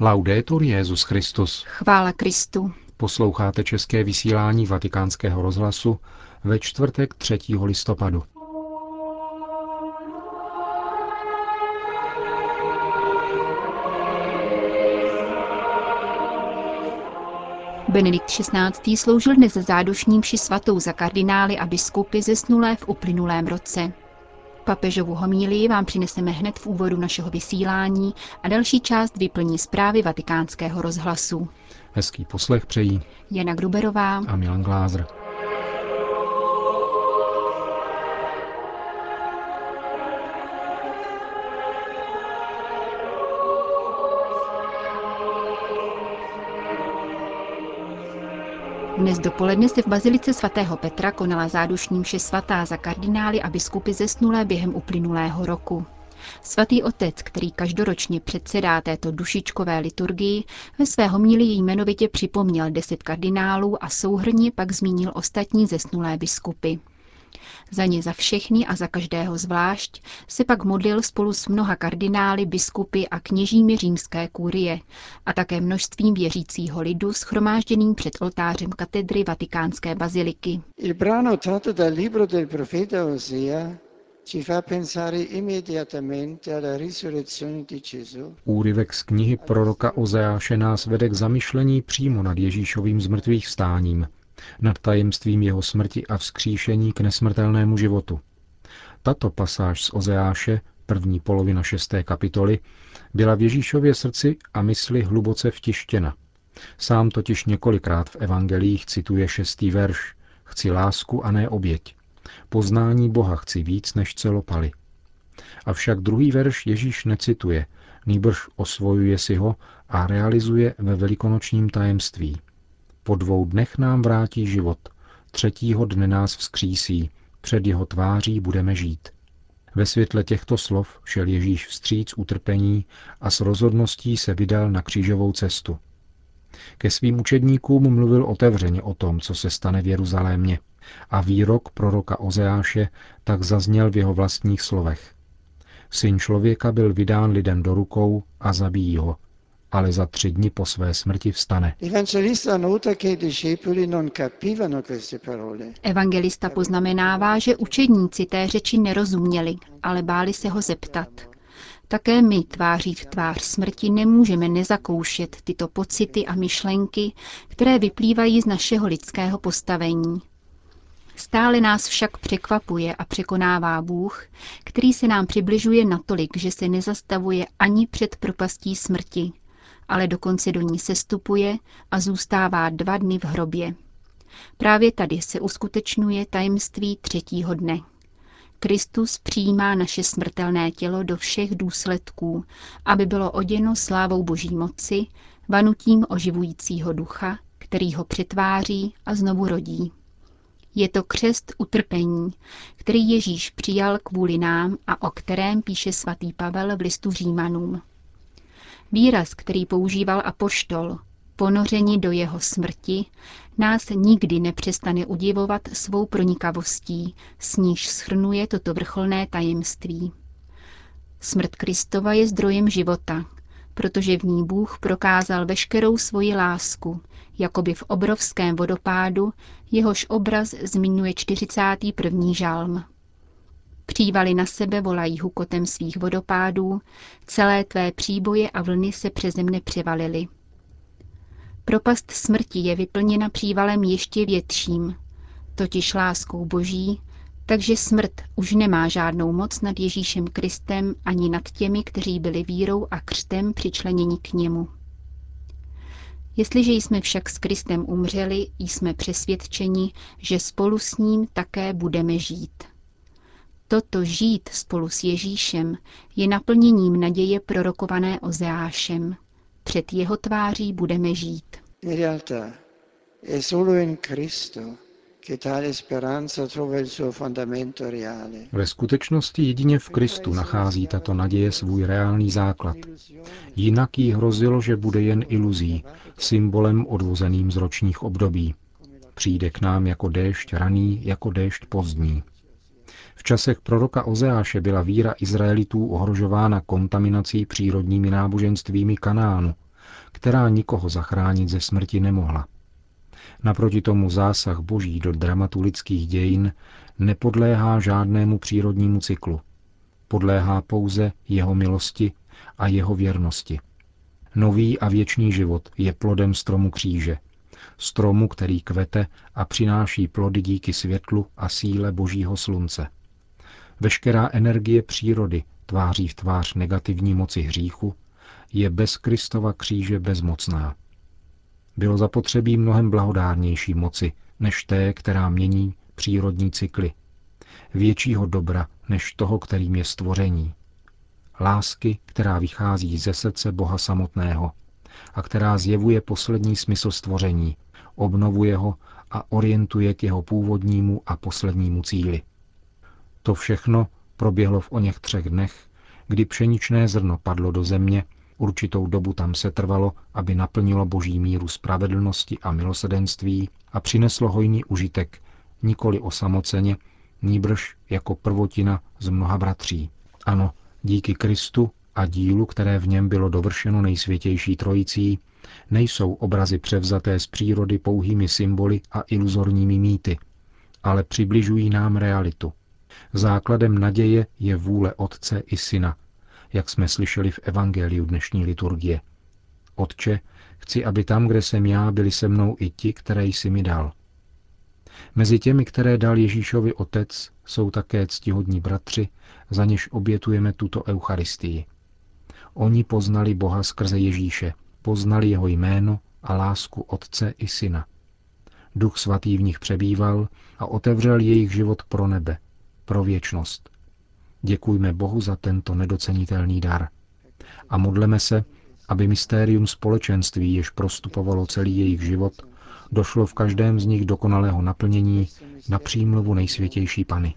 Laudetur Jezus Christus. Chvála Kristu. Posloucháte české vysílání Vatikánského rozhlasu ve čtvrtek 3. listopadu. Benedikt XVI. sloužil dnes zádušním ši svatou za kardinály a biskupy zesnulé v uplynulém roce. Papežovu homílii vám přineseme hned v úvodu našeho vysílání a další část vyplní zprávy vatikánského rozhlasu. Hezký poslech přejí Jana Gruberová a Milan Glázer. Dnes dopoledne se v Bazilice svatého Petra konala zádušní mše svatá za kardinály a biskupy zesnulé během uplynulého roku. Svatý otec, který každoročně předsedá této dušičkové liturgii, ve své homílii jmenovitě připomněl deset kardinálů a souhrně pak zmínil ostatní zesnulé biskupy. Za ně za všechny a za každého zvlášť se pak modlil spolu s mnoha kardinály, biskupy a kněžími římské kůrie a také množstvím věřícího lidu schromážděným před oltářem katedry vatikánské baziliky. Úryvek z knihy proroka Ozeáše nás vede k zamyšlení přímo nad Ježíšovým zmrtvých vstáním, nad tajemstvím jeho smrti a vzkříšení k nesmrtelnému životu. Tato pasáž z Ozeáše, první polovina šesté kapitoly, byla v Ježíšově srdci a mysli hluboce vtištěna. Sám totiž několikrát v evangelích cituje šestý verš Chci lásku a ne oběť. Poznání Boha chci víc než celopaly. Avšak druhý verš Ježíš necituje, nýbrž osvojuje si ho a realizuje ve velikonočním tajemství – po dvou dnech nám vrátí život, třetího dne nás vzkřísí, před jeho tváří budeme žít. Ve světle těchto slov šel Ježíš vstříc utrpení a s rozhodností se vydal na křížovou cestu. Ke svým učedníkům mluvil otevřeně o tom, co se stane v Jeruzalémě. A výrok proroka Ozeáše tak zazněl v jeho vlastních slovech. Syn člověka byl vydán lidem do rukou a zabijí ho, ale za tři dny po své smrti vstane. Evangelista poznamenává, že učedníci té řeči nerozuměli, ale báli se ho zeptat. Také my tváří v tvář smrti nemůžeme nezakoušet tyto pocity a myšlenky, které vyplývají z našeho lidského postavení. Stále nás však překvapuje a překonává Bůh, který se nám přibližuje natolik, že se nezastavuje ani před propastí smrti, ale dokonce do ní sestupuje a zůstává dva dny v hrobě. Právě tady se uskutečňuje tajemství třetího dne. Kristus přijímá naše smrtelné tělo do všech důsledků, aby bylo oděno slávou boží moci, vanutím oživujícího ducha, který ho přetváří a znovu rodí. Je to křest utrpení, který Ježíš přijal kvůli nám a o kterém píše svatý Pavel v listu Římanům. Výraz, který používal apoštol, ponoření do jeho smrti, nás nikdy nepřestane udivovat svou pronikavostí, s níž schrnuje toto vrcholné tajemství. Smrt Kristova je zdrojem života, protože v ní Bůh prokázal veškerou svoji lásku, jakoby v obrovském vodopádu, jehož obraz zmiňuje 41. žalm. Přívaly na sebe volají hukotem svých vodopádů, celé tvé příboje a vlny se přeze mne převalily. Propast smrti je vyplněna přívalem ještě větším, totiž láskou boží, takže smrt už nemá žádnou moc nad Ježíšem Kristem ani nad těmi, kteří byli vírou a křtem přičleněni k němu. Jestliže jsme však s Kristem umřeli, jsme přesvědčeni, že spolu s ním také budeme žít. Toto žít spolu s Ježíšem je naplněním naděje prorokované Ozeášem. Před jeho tváří budeme žít. Ve skutečnosti jedině v Kristu nachází tato naděje svůj reálný základ. Jinak jí hrozilo, že bude jen iluzí, symbolem odvozeným z ročních období. Přijde k nám jako déšť raný, jako déšť pozdní. V časech proroka Ozeáše byla víra Izraelitů ohrožována kontaminací přírodními náboženstvími Kanánu která nikoho zachránit ze smrti nemohla. Naproti tomu zásah boží do dramatu lidských dějin nepodléhá žádnému přírodnímu cyklu. Podléhá pouze jeho milosti a jeho věrnosti. Nový a věčný život je plodem stromu kříže. Stromu, který kvete a přináší plody díky světlu a síle božího slunce. Veškerá energie přírody tváří v tvář negativní moci hříchu je bez Kristova kříže bezmocná. Bylo zapotřebí mnohem blahodárnější moci, než té, která mění přírodní cykly. Většího dobra, než toho, kterým je stvoření. Lásky, která vychází ze srdce Boha samotného a která zjevuje poslední smysl stvoření, obnovuje ho a orientuje k jeho původnímu a poslednímu cíli. To všechno proběhlo v oněch třech dnech, kdy pšeničné zrno padlo do země, určitou dobu tam se trvalo, aby naplnilo boží míru spravedlnosti a milosedenství a přineslo hojný užitek, nikoli osamoceně, níbrž jako prvotina z mnoha bratří. Ano, díky Kristu a dílu, které v něm bylo dovršeno nejsvětější trojicí, nejsou obrazy převzaté z přírody pouhými symboly a iluzorními mýty, ale přibližují nám realitu. Základem naděje je vůle Otce i Syna, jak jsme slyšeli v Evangeliu dnešní liturgie. Otče, chci, aby tam, kde jsem já, byli se mnou i ti, které jsi mi dal. Mezi těmi, které dal Ježíšovi Otec, jsou také ctihodní bratři, za něž obětujeme tuto Eucharistii. Oni poznali Boha skrze Ježíše, poznali jeho jméno a lásku Otce i Syna. Duch svatý v nich přebýval a otevřel jejich život pro nebe, pro věčnost. Děkujme Bohu za tento nedocenitelný dar. A modleme se, aby mystérium společenství, jež prostupovalo celý jejich život, došlo v každém z nich dokonalého naplnění na přímluvu nejsvětější Pany.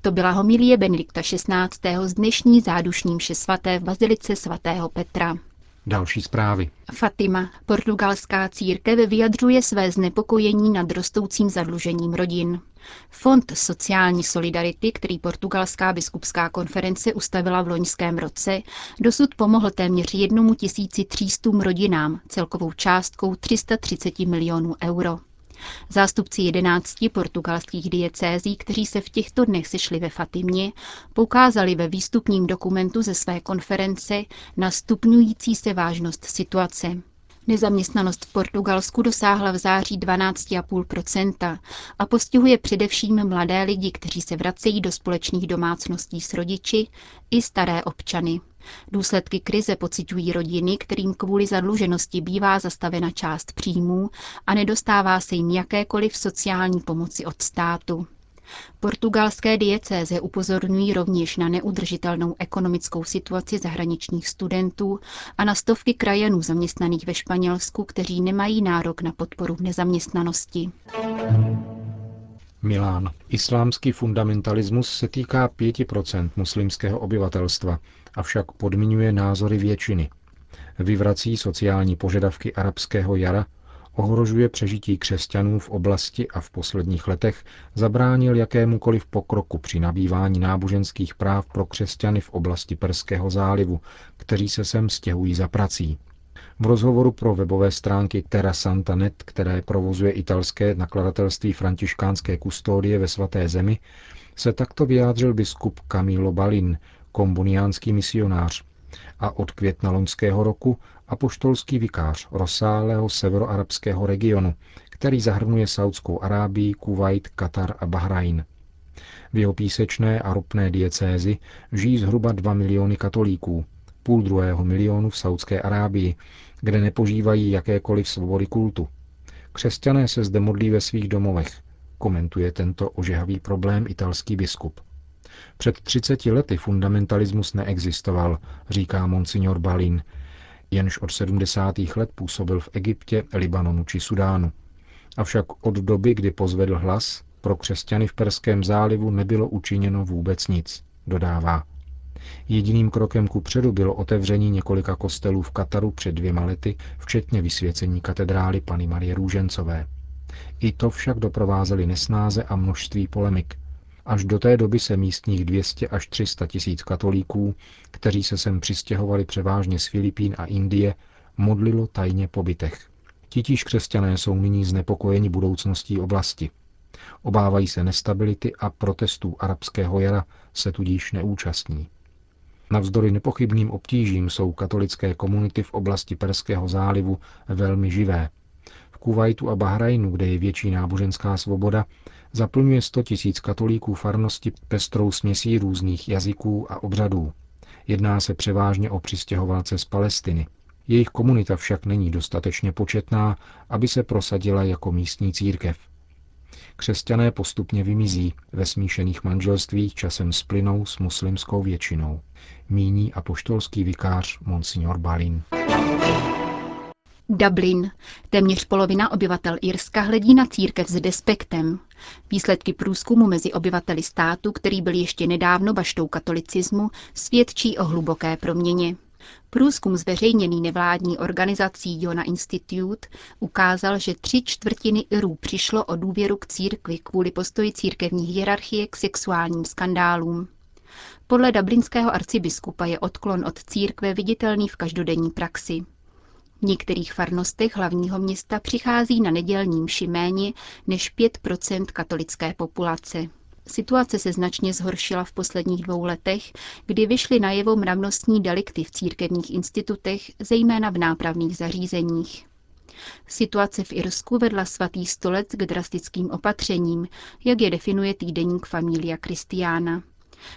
To byla homilie Benedikta XVI. z dnešní zádušní mše svaté v Bazilice svatého Petra. Další zprávy. Fatima, portugalská církev, vyjadřuje své znepokojení nad rostoucím zadlužením rodin. Fond sociální solidarity, který portugalská biskupská konference ustavila v loňském roce, dosud pomohl téměř jednomu tisíci třístům rodinám celkovou částkou 330 milionů euro. Zástupci jedenácti portugalských diecézí, kteří se v těchto dnech sešli ve Fatimě, poukázali ve výstupním dokumentu ze své konference na stupňující se vážnost situace. Nezaměstnanost v Portugalsku dosáhla v září 12,5% a postihuje především mladé lidi, kteří se vracejí do společných domácností s rodiči, i staré občany. Důsledky krize pociťují rodiny, kterým kvůli zadluženosti bývá zastavena část příjmů a nedostává se jim jakékoliv sociální pomoci od státu. Portugalské diecéze upozorňují rovněž na neudržitelnou ekonomickou situaci zahraničních studentů a na stovky krajanů zaměstnaných ve Španělsku, kteří nemají nárok na podporu v nezaměstnanosti. Milán. Islámský fundamentalismus se týká 5% muslimského obyvatelstva, avšak podmiňuje názory většiny. Vyvrací sociální požadavky arabského jara, ohrožuje přežití křesťanů v oblasti a v posledních letech zabránil jakémukoliv pokroku při nabývání náboženských práv pro křesťany v oblasti Perského zálivu, kteří se sem stěhují za prací. V rozhovoru pro webové stránky Terra Santa Net, které provozuje italské nakladatelství františkánské kustodie ve svaté zemi, se takto vyjádřil biskup Camilo Balin, kombuniánský misionář, a od května loňského roku apoštolský vikář rozsáhlého severoarabského regionu, který zahrnuje Saudskou Arábii, Kuwait, Katar a Bahrajn. V jeho písečné a ropné diecézi žijí zhruba 2 miliony katolíků, půl druhého milionu v Saudské Arábii, kde nepožívají jakékoliv svobody kultu. Křesťané se zde modlí ve svých domovech, komentuje tento ožehavý problém italský biskup. Před 30 lety fundamentalismus neexistoval, říká monsignor Balin, jenž od 70. let působil v Egyptě, Libanonu či Sudánu. Avšak od doby, kdy pozvedl hlas, pro křesťany v Perském zálivu nebylo učiněno vůbec nic, dodává. Jediným krokem ku předu bylo otevření několika kostelů v Kataru před dvěma lety, včetně vysvěcení katedrály Pany Marie Růžencové. I to však doprovázely nesnáze a množství polemik. Až do té doby se místních 200 až 300 tisíc katolíků, kteří se sem přistěhovali převážně z Filipín a Indie, modlilo tajně po bytech. Titíž křesťané jsou nyní znepokojeni budoucností oblasti. Obávají se nestability a protestů arabského jara se tudíž neúčastní. Navzdory nepochybným obtížím jsou katolické komunity v oblasti Perského zálivu velmi živé. V Kuwaitu a Bahrajnu, kde je větší náboženská svoboda, zaplňuje 100 tisíc katolíků farnosti pestrou směsí různých jazyků a obřadů. Jedná se převážně o přistěhovalce z Palestiny. Jejich komunita však není dostatečně početná, aby se prosadila jako místní církev. Křesťané postupně vymizí, ve smíšených manželstvích časem splynou s muslimskou většinou. Míní apoštolský vikář Monsignor Balin. Dublin. Téměř polovina obyvatel Irska hledí na církev s despektem. Výsledky průzkumu mezi obyvateli státu, který byl ještě nedávno baštou katolicismu, svědčí o hluboké proměně. Průzkum zveřejněný nevládní organizací Jona Institute ukázal, že tři čtvrtiny Irů přišlo o důvěru k církvi kvůli postoji církevní hierarchie k sexuálním skandálům. Podle dublinského arcibiskupa je odklon od církve viditelný v každodenní praxi. V některých farnostech hlavního města přichází na nedělní mši méně než 5% katolické populace. Situace se značně zhoršila v posledních dvou letech, kdy vyšly najevo mravnostní delikty v církevních institutech, zejména v nápravných zařízeních. Situace v Irsku vedla svatý stolec k drastickým opatřením, jak je definuje týdeník Familia Christiana.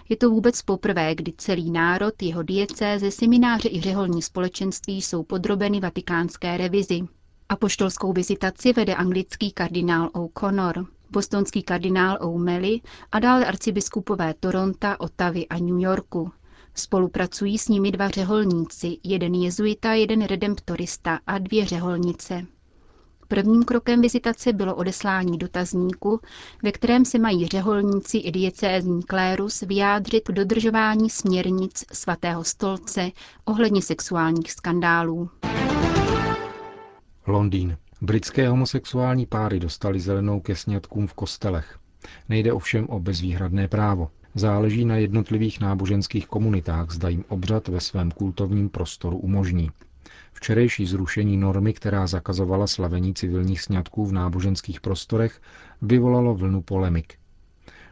Je to vůbec poprvé, kdy celý národ, jeho diecéze, semináře i řeholní společenství jsou podrobeny vatikánské revizi. Apoštolskou vizitaci vede anglický kardinál O'Connor bostonský kardinál O'Malley a dále arcibiskupové Toronta, Otavy a New Yorku. Spolupracují s nimi dva řeholníci, jeden jezuita, jeden redemptorista a dvě řeholnice. Prvním krokem vizitace bylo odeslání dotazníku, ve kterém se mají řeholníci i diecézní klérus vyjádřit k dodržování směrnic svatého stolce ohledně sexuálních skandálů. Londýn. Britské homosexuální páry dostali zelenou ke sňatkům v kostelech. Nejde ovšem o bezvýhradné právo. Záleží na jednotlivých náboženských komunitách, zda jim obřad ve svém kultovním prostoru umožní. Včerejší zrušení normy, která zakazovala slavení civilních sňatků v náboženských prostorech, vyvolalo vlnu polemik.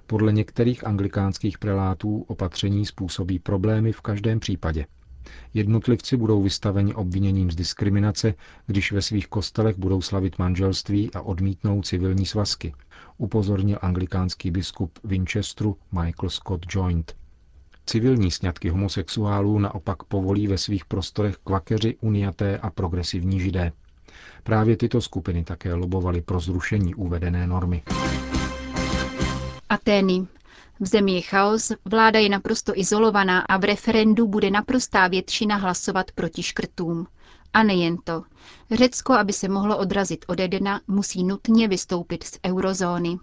Podle některých anglikánských prelátů opatření způsobí problémy v každém případě. Jednotlivci budou vystaveni obviněním z diskriminace, když ve svých kostelech budou slavit manželství a odmítnou civilní svazky, upozornil anglikánský biskup Winchesteru Michael Scott Joint. Civilní sňatky homosexuálů naopak povolí ve svých prostorech kvakeři, uniaté a progresivní židé. Právě tyto skupiny také lobovaly pro zrušení uvedené normy. Atény. V zemi je chaos, vláda je naprosto izolovaná a v referendu bude naprostá většina hlasovat proti škrtům. A nejen to. Řecko, aby se mohlo odrazit od Edena, musí nutně vystoupit z eurozóny.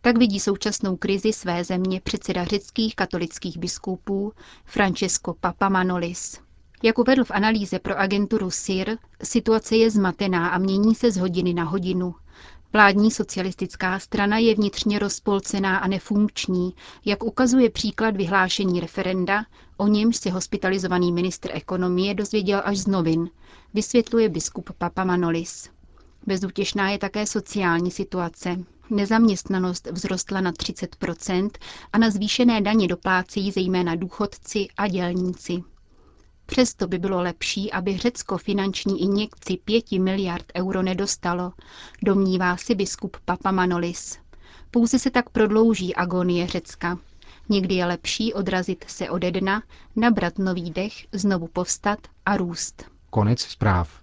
Tak vidí současnou krizi své země předseda řeckých katolických biskupů Francesco Papamanolis. Jak uvedl v analýze pro agenturu SIR, situace je zmatená a mění se z hodiny na hodinu. Vládní socialistická strana je vnitřně rozpolcená a nefunkční, jak ukazuje příklad vyhlášení referenda, o němž se hospitalizovaný ministr ekonomie dozvěděl až z novin, vysvětluje biskup Papa Manolis. Bezútěšná je také sociální situace. Nezaměstnanost vzrostla na 30% a na zvýšené daně doplácejí zejména důchodci a dělníci. Přesto by bylo lepší, aby Řecko finanční injekci 5 miliard euro nedostalo, domnívá si biskup Papa Manolis. Pouze se tak prodlouží agonie Řecka. Někdy je lepší odrazit se ode dna, nabrat nový dech, znovu povstat a růst. Konec zpráv.